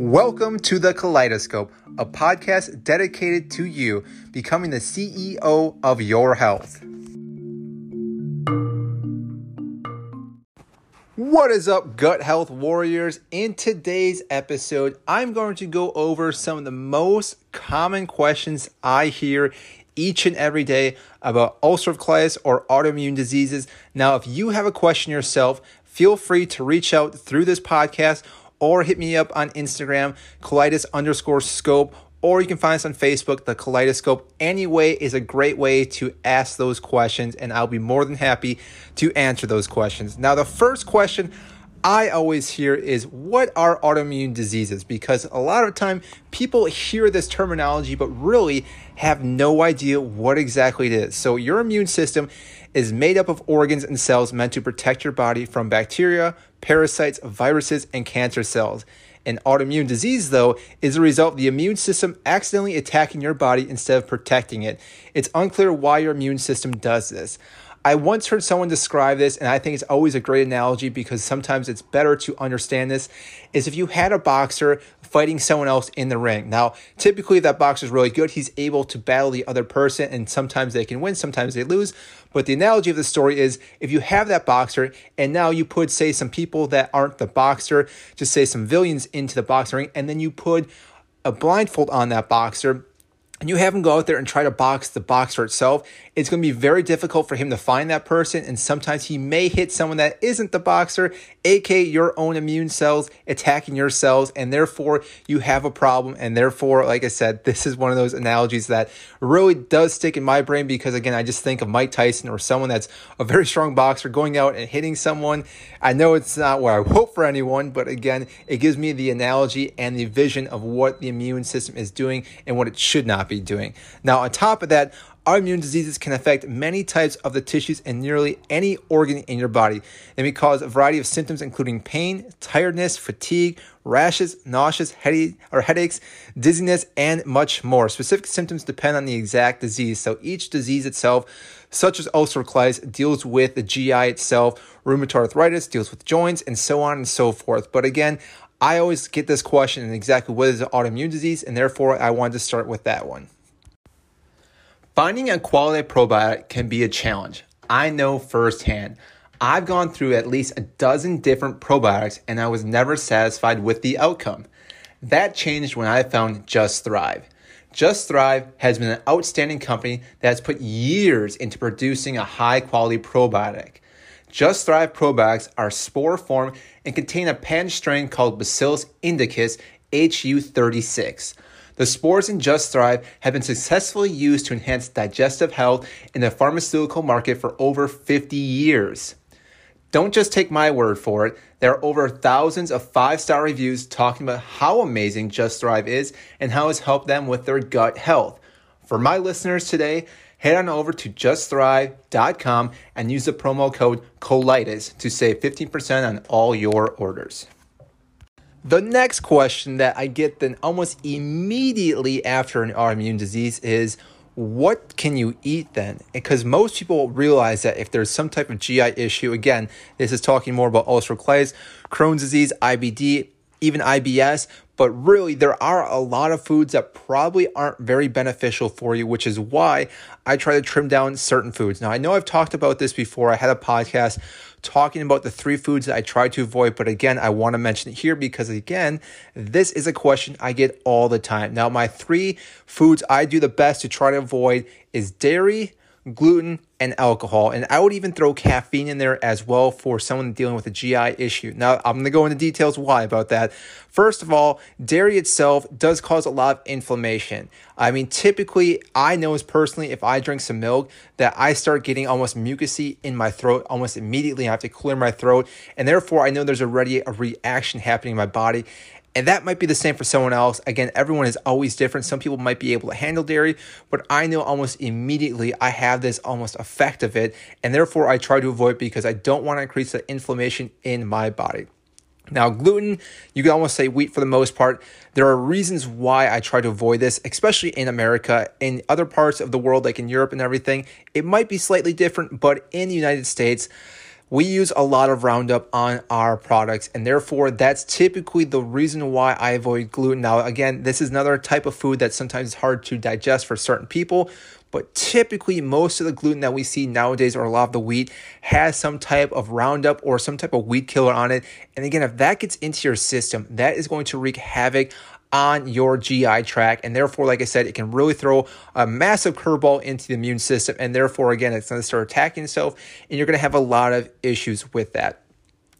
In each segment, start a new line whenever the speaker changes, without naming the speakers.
Welcome to the Kaleidoscope, a podcast dedicated to you becoming the CEO of your health. What is up, gut health warriors? In today's episode, I'm going to go over some of the most common questions I hear each and every day about ulcerative colitis or autoimmune diseases. Now, if you have a question yourself, feel free to reach out through this podcast or hit me up on Instagram, colitis underscore scope, or you can find us on Facebook, the Kaleidoscope. Any way is a great way to ask those questions, and I'll be more than happy to answer those questions. Now, the first question I always hear is what are autoimmune diseases? Because a lot of time people hear this terminology but really have no idea what exactly it is. So your immune system is made up of organs and cells meant to protect your body from bacteria, parasites, viruses, and cancer cells. An autoimmune disease, though, is a result of the immune system accidentally attacking your body instead of protecting it. It's unclear why your immune system does this. I once heard someone describe this, and I think it's always a great analogy because sometimes it's better to understand this. Is if you had a boxer fighting someone else in the ring. Now, typically, that boxer is really good, he's able to battle the other person, and sometimes they can win, sometimes they lose. But the analogy of the story is if you have that boxer, and now you put, say, some people that aren't the boxer, just say some villains into the boxing ring, and then you put a blindfold on that boxer and you have him go out there and try to box the boxer itself, it's going to be very difficult for him to find that person. And sometimes he may hit someone that isn't the boxer, aka your own immune cells attacking your cells. And therefore, you have a problem. And therefore, like I said, this is one of those analogies that really does stick in my brain because, again, I just think of Mike Tyson or someone that's a very strong boxer going out and hitting someone. I know it's not what I hope for anyone, but again, it gives me the analogy and the vision of what the immune system is doing and what it should not be doing. Now, on top of that, autoimmune diseases can affect many types of the tissues and nearly any organ in your body. They may cause a variety of symptoms, including pain, tiredness, fatigue, rashes, nauseous, headache, or headaches, dizziness, and much more. Specific symptoms depend on the exact disease. So each disease itself, such as ulcerative colitis, deals with the GI itself. Rheumatoid arthritis deals with joints, and so on and so forth. But again, I always get this question exactly what is an autoimmune disease, and therefore I wanted to start with that one. Finding a quality probiotic can be a challenge. I know firsthand. I've gone through at least a dozen different probiotics and I was never satisfied with the outcome. That changed when I found Just Thrive. Just Thrive has been an outstanding company that has put years into producing a high quality probiotic. Just Thrive probiotics are spore form and contain a patent strain called Bacillus indicus HU36. The spores in Just Thrive have been successfully used to enhance digestive health in the pharmaceutical market for over 50 years. Don't just take my word for it. There are over thousands of five star reviews talking about how amazing Just Thrive is and how it's helped them with their gut health. For my listeners today, head on over to justthrive.com and use the promo code COLITIS to save 15% on all your orders. The next question that I get then almost immediately after an autoimmune disease is what can you eat then? Because most people realize that if there's some type of GI issue, again, this is talking more about ulcerative colitis, Crohn's disease, IBD, even IBS, but really there are a lot of foods that probably aren't very beneficial for you, which is why I try to trim down certain foods. Now, I know I've talked about this before. I had a podcast talking about the three foods that I try to avoid. But again, I want to mention it here because, again, this is a question I get all the time. Now, my three foods I do the best to try to avoid is dairy, gluten, and alcohol. And I would even throw caffeine in there as well for someone dealing with a GI issue. Now, I'm to go into details why about that. First of all, dairy itself does cause a lot of inflammation. I mean, typically, I know as personally, if I drink some milk, that I start getting almost mucusy in my throat almost immediately. I have to clear my throat. And therefore, I know there's already a reaction happening in my body. And that might be the same for someone else. Again, everyone is always different. Some people might be able to handle dairy, but I know almost immediately I have this almost effect of it. And therefore, I try to avoid because I don't want to increase the inflammation in my body. Now, gluten, you can almost say wheat for the most part. There are reasons why I try to avoid this, especially in America. In other parts of the world, like in Europe and everything, it might be slightly different, but in the United States, we use a lot of Roundup on our products, and therefore that's typically the reason why I avoid gluten. Now, again, this is another type of food that sometimes is hard to digest for certain people, but typically most of the gluten that we see nowadays or a lot of the wheat has some type of roundup or some type of weed killer on it and again if that gets into your system that is going to wreak havoc on your GI tract. And therefore, like I said, it can really throw a massive curveball into the immune system. And therefore, again, it's going to start attacking itself, and you're going to have a lot of issues with that.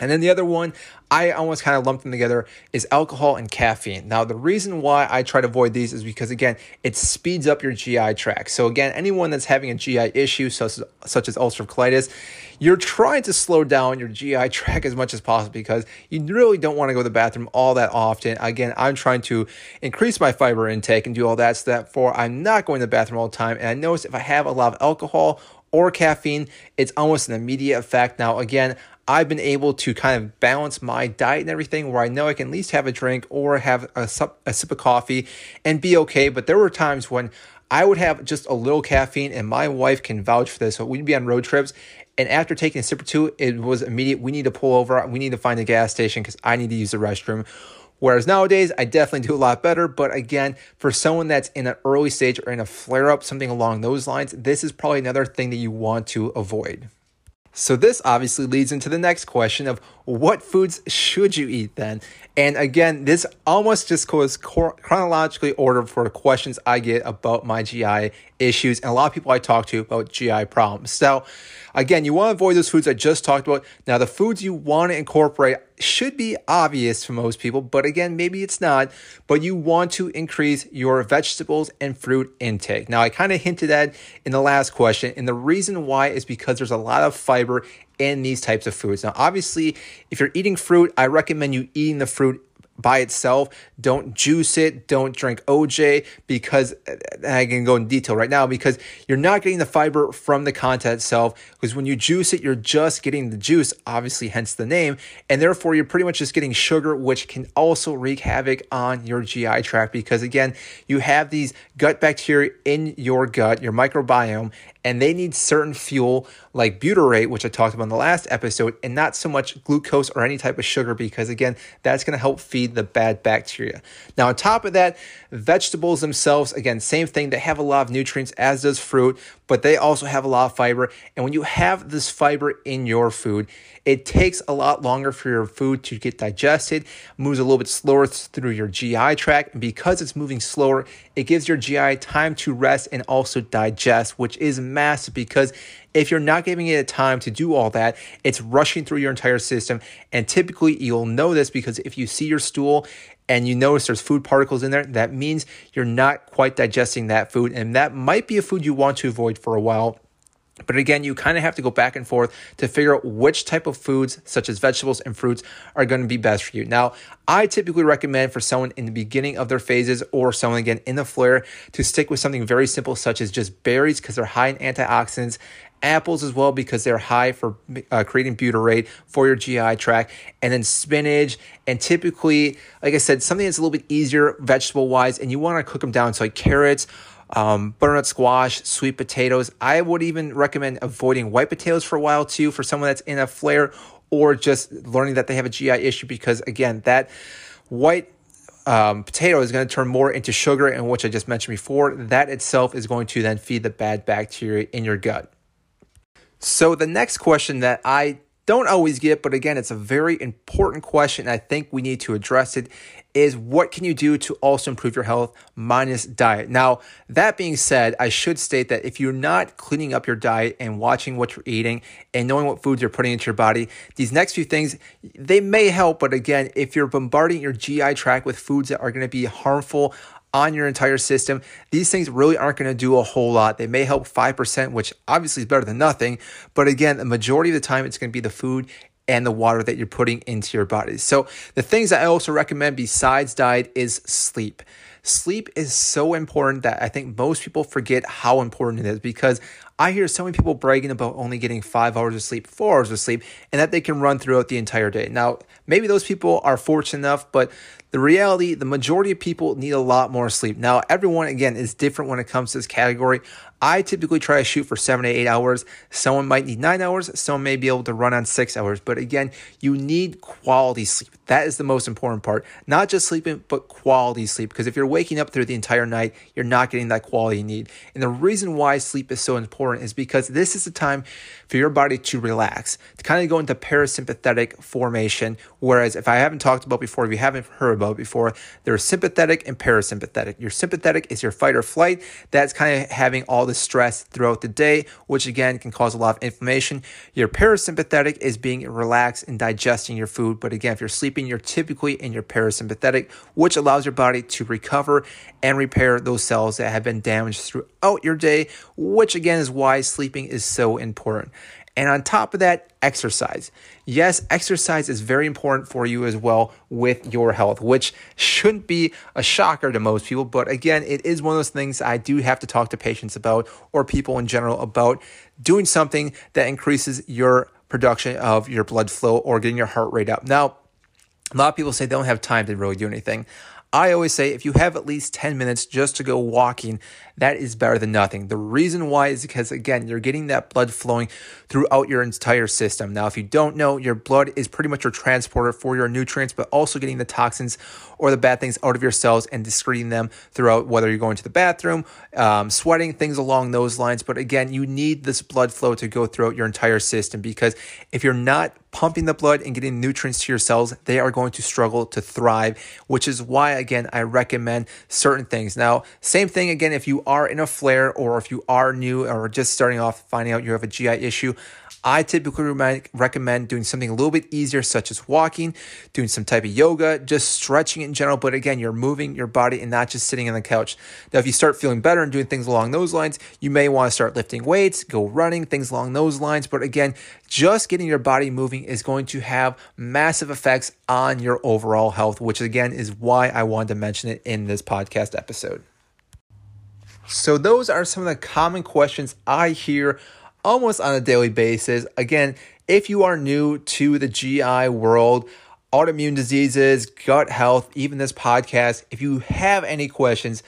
And then the other one, I almost kind of lumped them together, is alcohol and caffeine. Now, the reason why I try to avoid these is because, again, it speeds up your GI tract. So, again, anyone that's having a GI issue, such as, such as ulcerative colitis, you're trying to slow down your GI tract as much as possible because you really don't want to go to the bathroom all that often. Again, I'm trying to increase my fiber intake and do all that stuff for I'm not going to the bathroom all the time. And I notice if I have a lot of alcohol or caffeine, it's almost an immediate effect. Now, again, I've been able to kind of balance my diet and everything where I know I can at least have a drink or have a, sup, a sip of coffee and be okay. But there were times when I would have just a little caffeine, and my wife can vouch for this. So we'd be on road trips, and after taking a sip or two, it was immediate. We need to pull over. We need to find a gas station because I need to use the restroom. Whereas nowadays, I definitely do a lot better. But again, for someone that's in an early stage or in a flare up, something along those lines, this is probably another thing that you want to avoid. So, this obviously leads into the next question of what foods should you eat then? And again, this almost just goes chronologically ordered for questions I get about my GI issues and a lot of people I talk to about GI problems. So, again, you want to avoid those foods I just talked about. Now, the foods you want to incorporate should be obvious for most people, but again, maybe it's not. But you want to increase your vegetables and fruit intake. Now, I kind of hinted at in the last question, and the reason why is because there's a lot of fiber in these types of foods. Now, obviously, if you're eating fruit, I recommend you eating the fruit by itself. Don't juice it. Don't drink OJ because I can go in detail right now because you're not getting the fiber from the content itself. Because when you juice it, you're just getting the juice, obviously, hence the name. And therefore, you're pretty much just getting sugar, which can also wreak havoc on your GI tract because, again, you have these gut bacteria in your gut, your microbiome, and they need certain fuel like butyrate, which I talked about in the last episode, and not so much glucose or any type of sugar because, again, that's going to help feed the bad bacteria. Now, on top of that, vegetables themselves, again, same thing, they have a lot of nutrients, as does fruit, but they also have a lot of fiber. And when you have this fiber in your food, it takes a lot longer for your food to get digested, moves a little bit slower through your GI tract. And because it's moving slower, it gives your GI time to rest and also digest, which is massive because if you're not giving it time to do all that, it's rushing through your entire system. And typically, you'll know this because if you see your stool and you notice there's food particles in there, that means you're not quite digesting that food. And that might be a food you want to avoid for a while but again, you kind of have to go back and forth to figure out which type of foods, such as vegetables and fruits, are going to be best for you. Now, I typically recommend for someone in the beginning of their phases or someone again in the flare to stick with something very simple, such as just berries, because they're high in antioxidants, apples as well, because they're high for uh, creating butyrate for your GI tract, and then spinach. And typically, like I said, something that's a little bit easier vegetable wise, and you want to cook them down. So, like carrots um, butternut squash, sweet potatoes. I would even recommend avoiding white potatoes for a while too for someone that's in a flare or just learning that they have a GI issue because again, that white um, potato is going to turn more into sugar, and which I just mentioned before, that itself is going to then feed the bad bacteria in your gut. So, the next question that I don't always get, but again, it's a very important question. I think we need to address it. Is what can you do to also improve your health minus diet? Now, that being said, I should state that if you're not cleaning up your diet and watching what you're eating and knowing what foods you're putting into your body, these next few things, they may help. But again, if you're bombarding your GI tract with foods that are going to be harmful, on your entire system. These things really aren't going to do a whole lot. They may help 5%, which obviously is better than nothing. But again, the majority of the time, it's going to be the food and the water that you're putting into your body. So, the things I also recommend besides diet is sleep. Sleep is so important that I think most people forget how important it is because I hear so many people bragging about only getting five hours of sleep, four hours of sleep, and that they can run throughout the entire day. Now, maybe those people are fortunate enough, but the reality, the majority of people need a lot more sleep. Now, everyone, again, is different when it comes to this category. I typically try to shoot for seven to eight hours. Someone might need nine hours. Someone may be able to run on six hours. But again, you need quality sleep. That is the most important part. Not just sleeping, but quality sleep. Because if you're waking up through the entire night, you're not getting that quality you need. And the reason why sleep is so important is because this is the time for your body to relax, to kind of go into parasympathetic formation. Whereas if I haven't talked about before, if you haven't heard about before, there's sympathetic and parasympathetic. Your sympathetic is your fight or flight. That's kind of having all the the stress throughout the day, which again can cause a lot of inflammation. Your parasympathetic is being relaxed and digesting your food. But again, if you're sleeping, you're typically in your parasympathetic, which allows your body to recover and repair those cells that have been damaged throughout your day, which again is why sleeping is so important. And on top of that, exercise. Yes, exercise is very important for you as well with your health, which shouldn't be a shocker to most people. But again, it is one of those things I do have to talk to patients about or people in general about doing something that increases your production of your blood flow or getting your heart rate up. Now, a lot of people say they don't have time to really do anything. I always say if you have at least 10 minutes just to go walking, that is better than nothing. The reason why is because, again, you're getting that blood flowing throughout your entire system. Now, if you don't know, your blood is pretty much your transporter for your nutrients, but also getting the toxins or the bad things out of your cells and discreting them throughout, whether you're going to the bathroom, um, sweating, things along those lines. But again, you need this blood flow to go throughout your entire system because if you're not pumping the blood and getting nutrients to your cells, they are going to struggle to thrive, which is why, again, I recommend certain things. Now, same thing again, if you are in a flare or if you are new or just starting off finding out you have a GI issue, I typically recommend doing something a little bit easier, such as walking, doing some type of yoga, just stretching in general. But again, you're moving your body and not just sitting on the couch. Now, if you start feeling better and doing things along those lines, you may want to start lifting weights, go running, things along those lines. But again, just getting your body moving is going to have massive effects on your overall health, which again is why I wanted to mention it in this podcast episode. So, those are some of the common questions I hear almost on a daily basis. Again, if you are new to the GI world, autoimmune diseases, gut health, even this podcast, if you have any questions,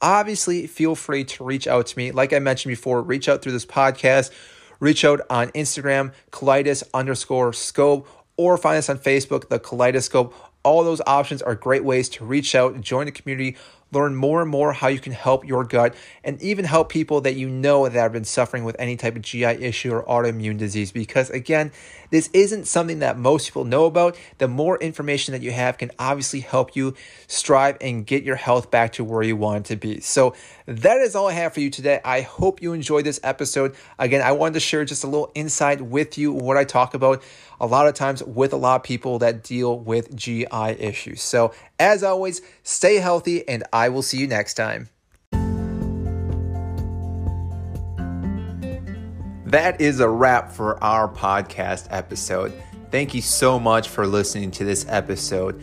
obviously feel free to reach out to me. Like I mentioned before, reach out through this podcast, reach out on Instagram, colitis underscore scope, or find us on Facebook, the Kaleidoscope. All those options are great ways to reach out, join the community, learn more and more how you can help your gut and even help people that you know that have been suffering with any type of GI issue or autoimmune disease. Because again, this isn't something that most people know about. The more information that you have can obviously help you strive and get your health back to where you want it to be. So that is all I have for you today. I hope you enjoyed this episode. Again, I wanted to share just a little insight with you what I talk about a lot of times with a lot of people that deal with GI issues. So, as always, stay healthy and I will see you next time. That is a wrap for our podcast episode. Thank you so much for listening to this episode.